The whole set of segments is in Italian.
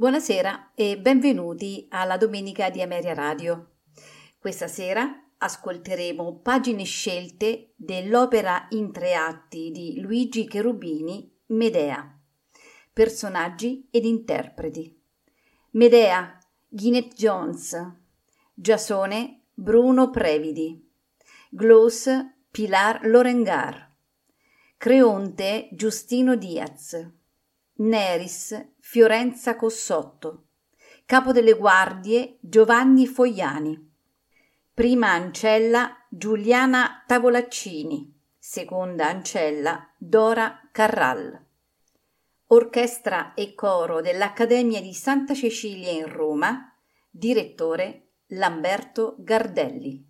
Buonasera e benvenuti alla Domenica di Ameria Radio. Questa sera ascolteremo pagine scelte dell'opera in tre atti di Luigi Cherubini, Medea. Personaggi ed interpreti. Medea, Gwyneth Jones. Giasone, Bruno Previdi. Gloss, Pilar Lorengar. Creonte, Giustino Diaz. Neris, Fiorenza Cossotto. Capo delle guardie, Giovanni Fogliani. Prima ancella, Giuliana Tavolaccini. Seconda ancella, Dora Carral. Orchestra e coro dell'Accademia di Santa Cecilia in Roma. Direttore Lamberto Gardelli.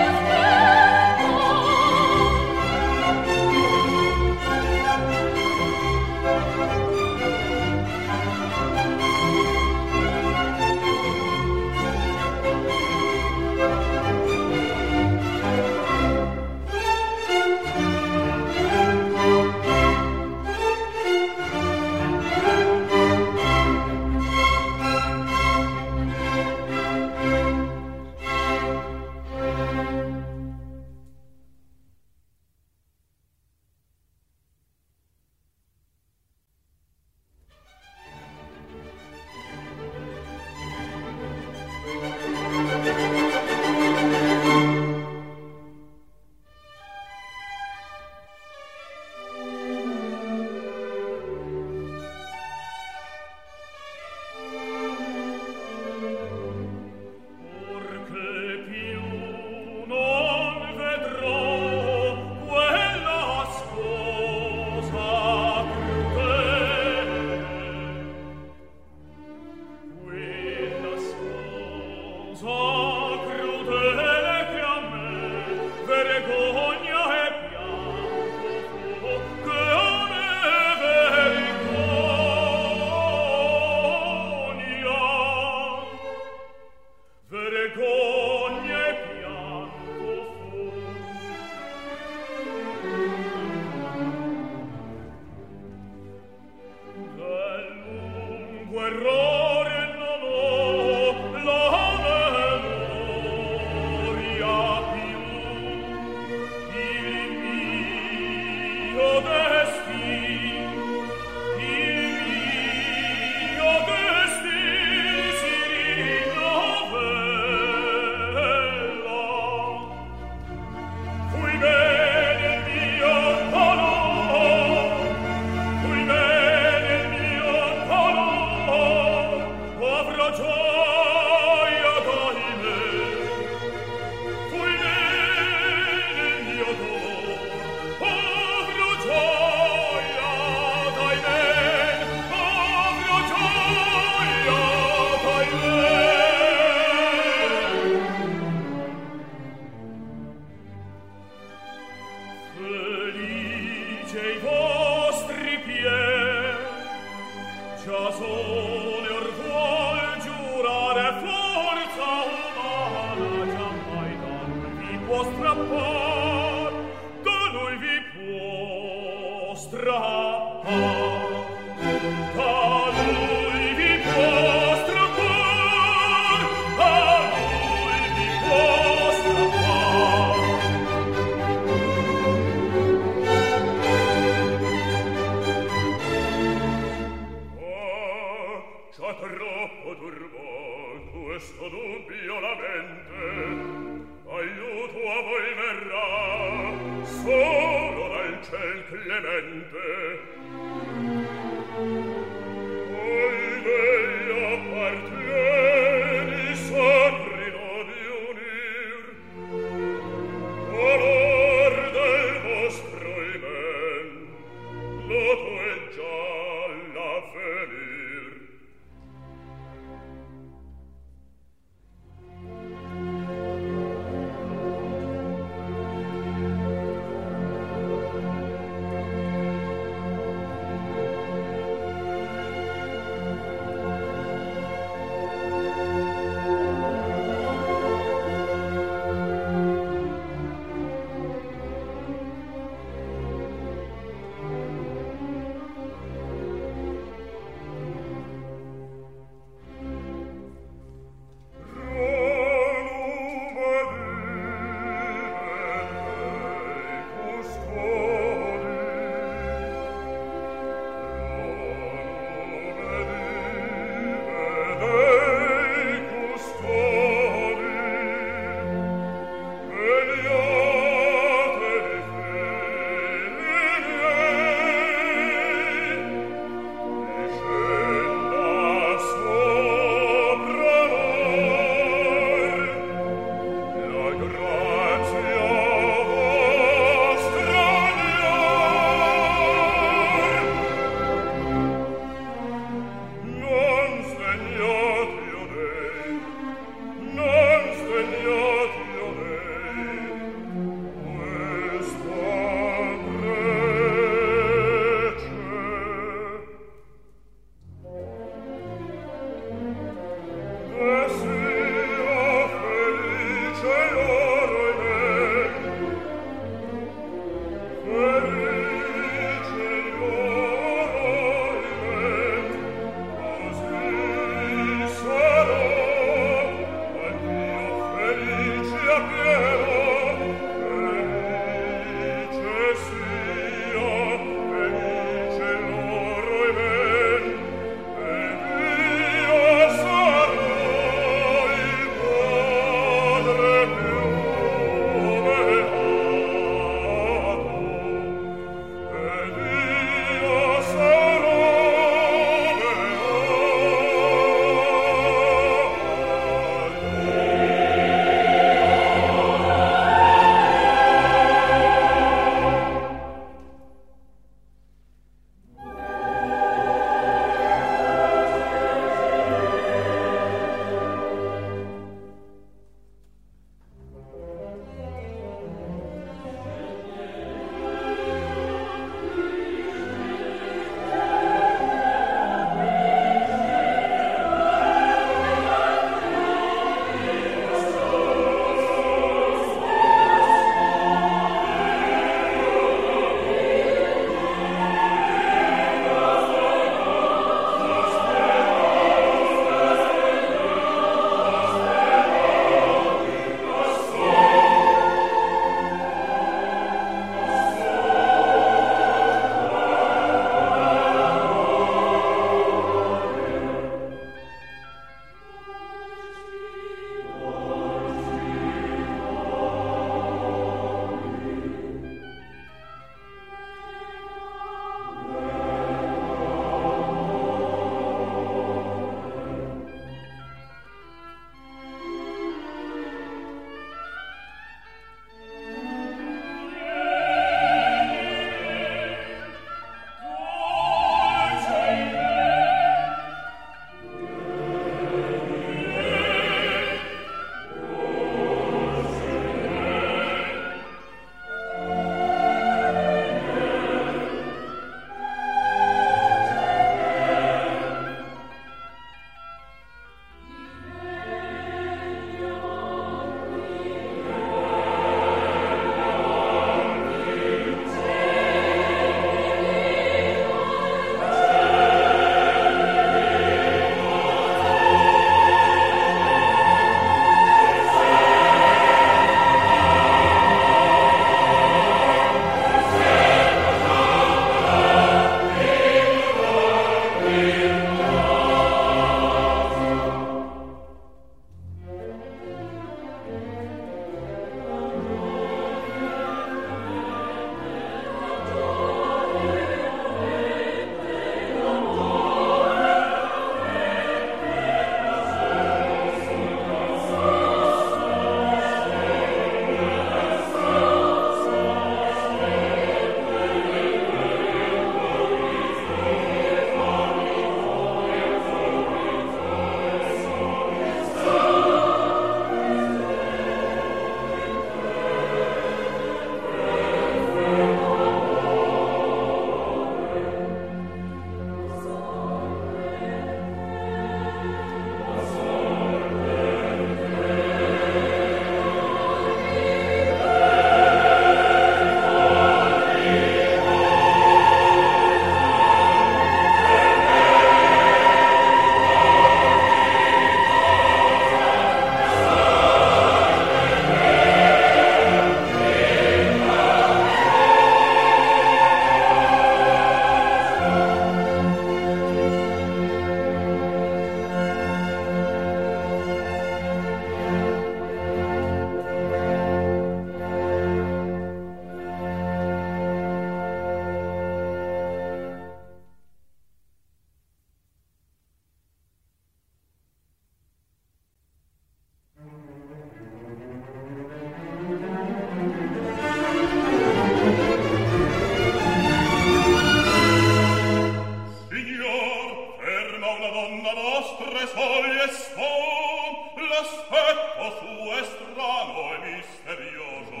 nuovo e strano e misterioso.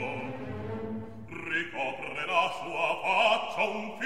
Ricopre la sua faccia un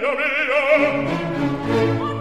Maria mia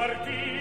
partire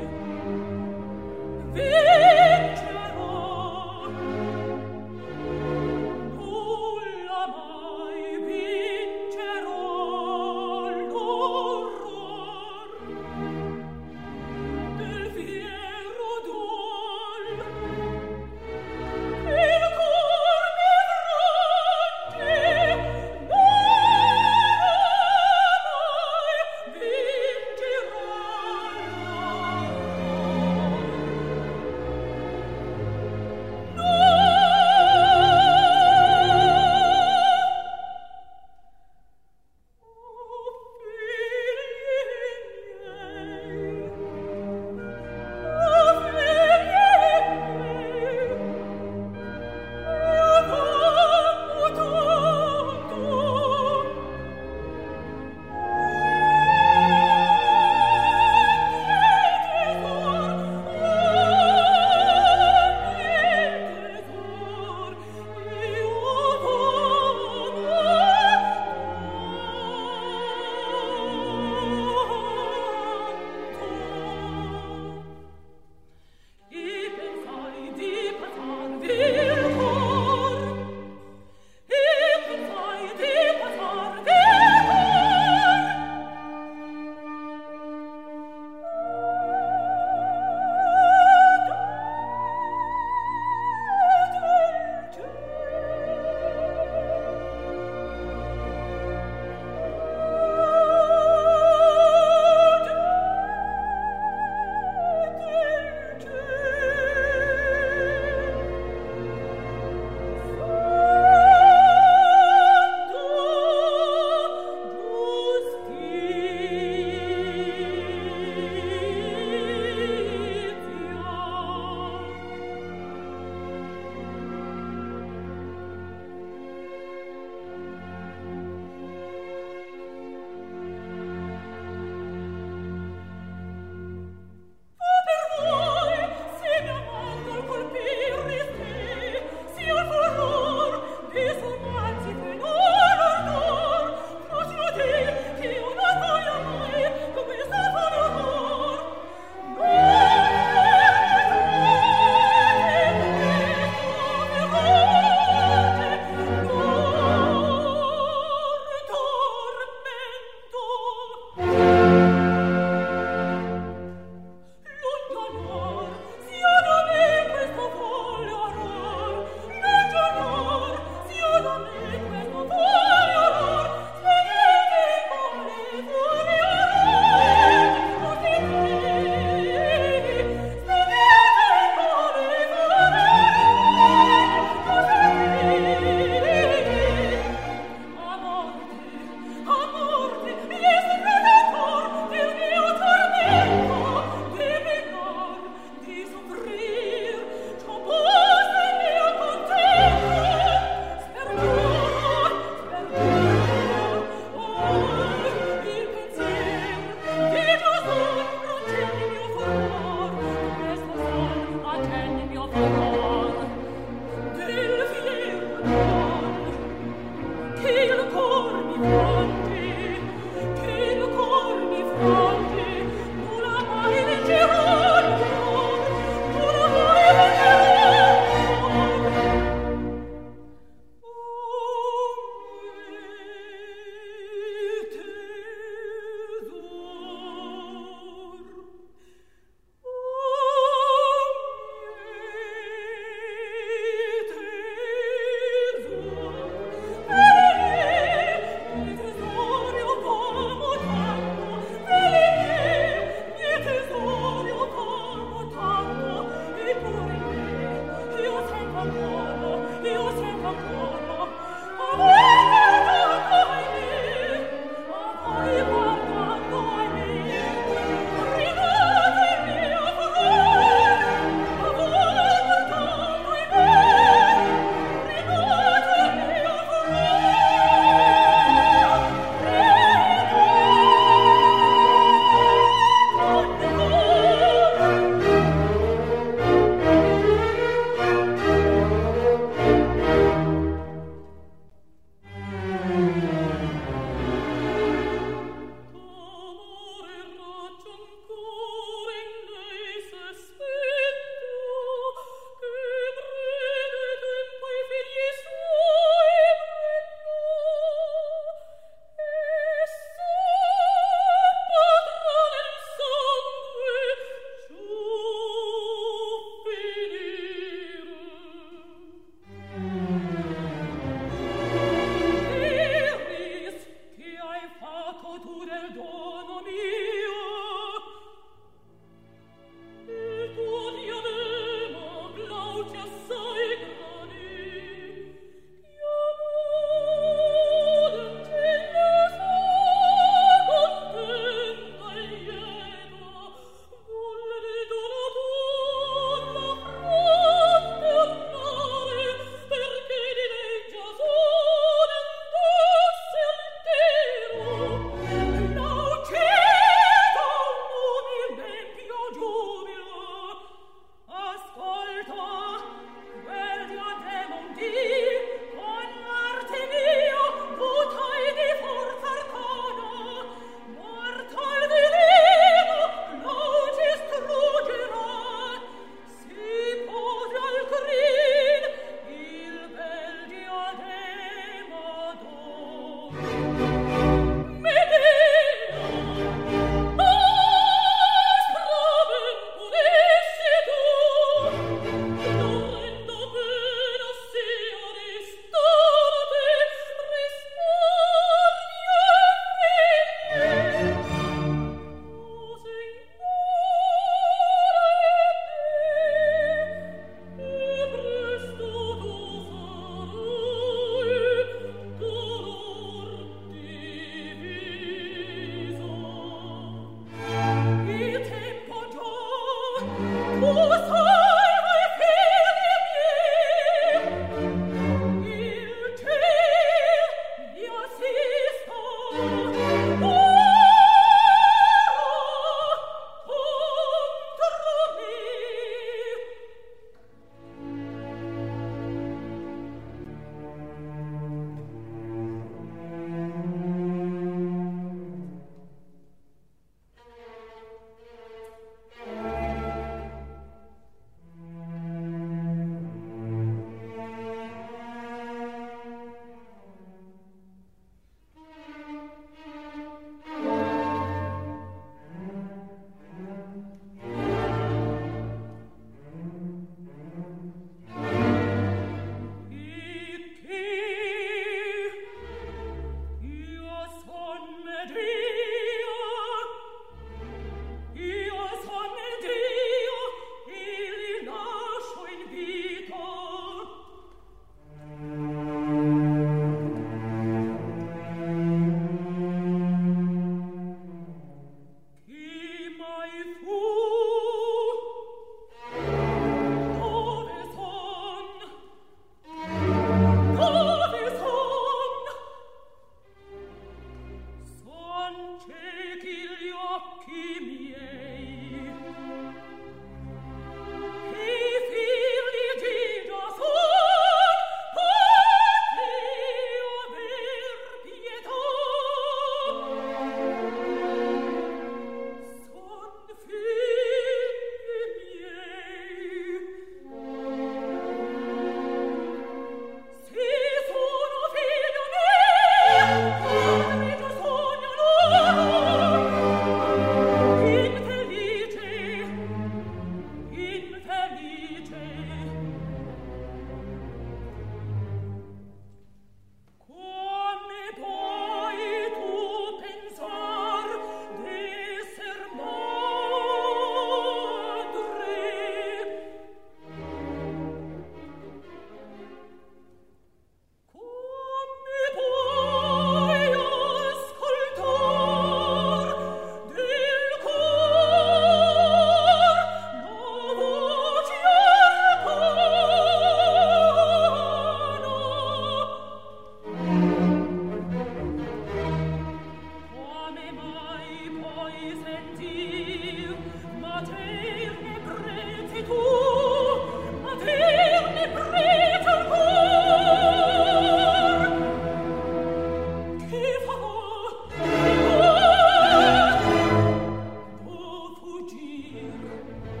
you.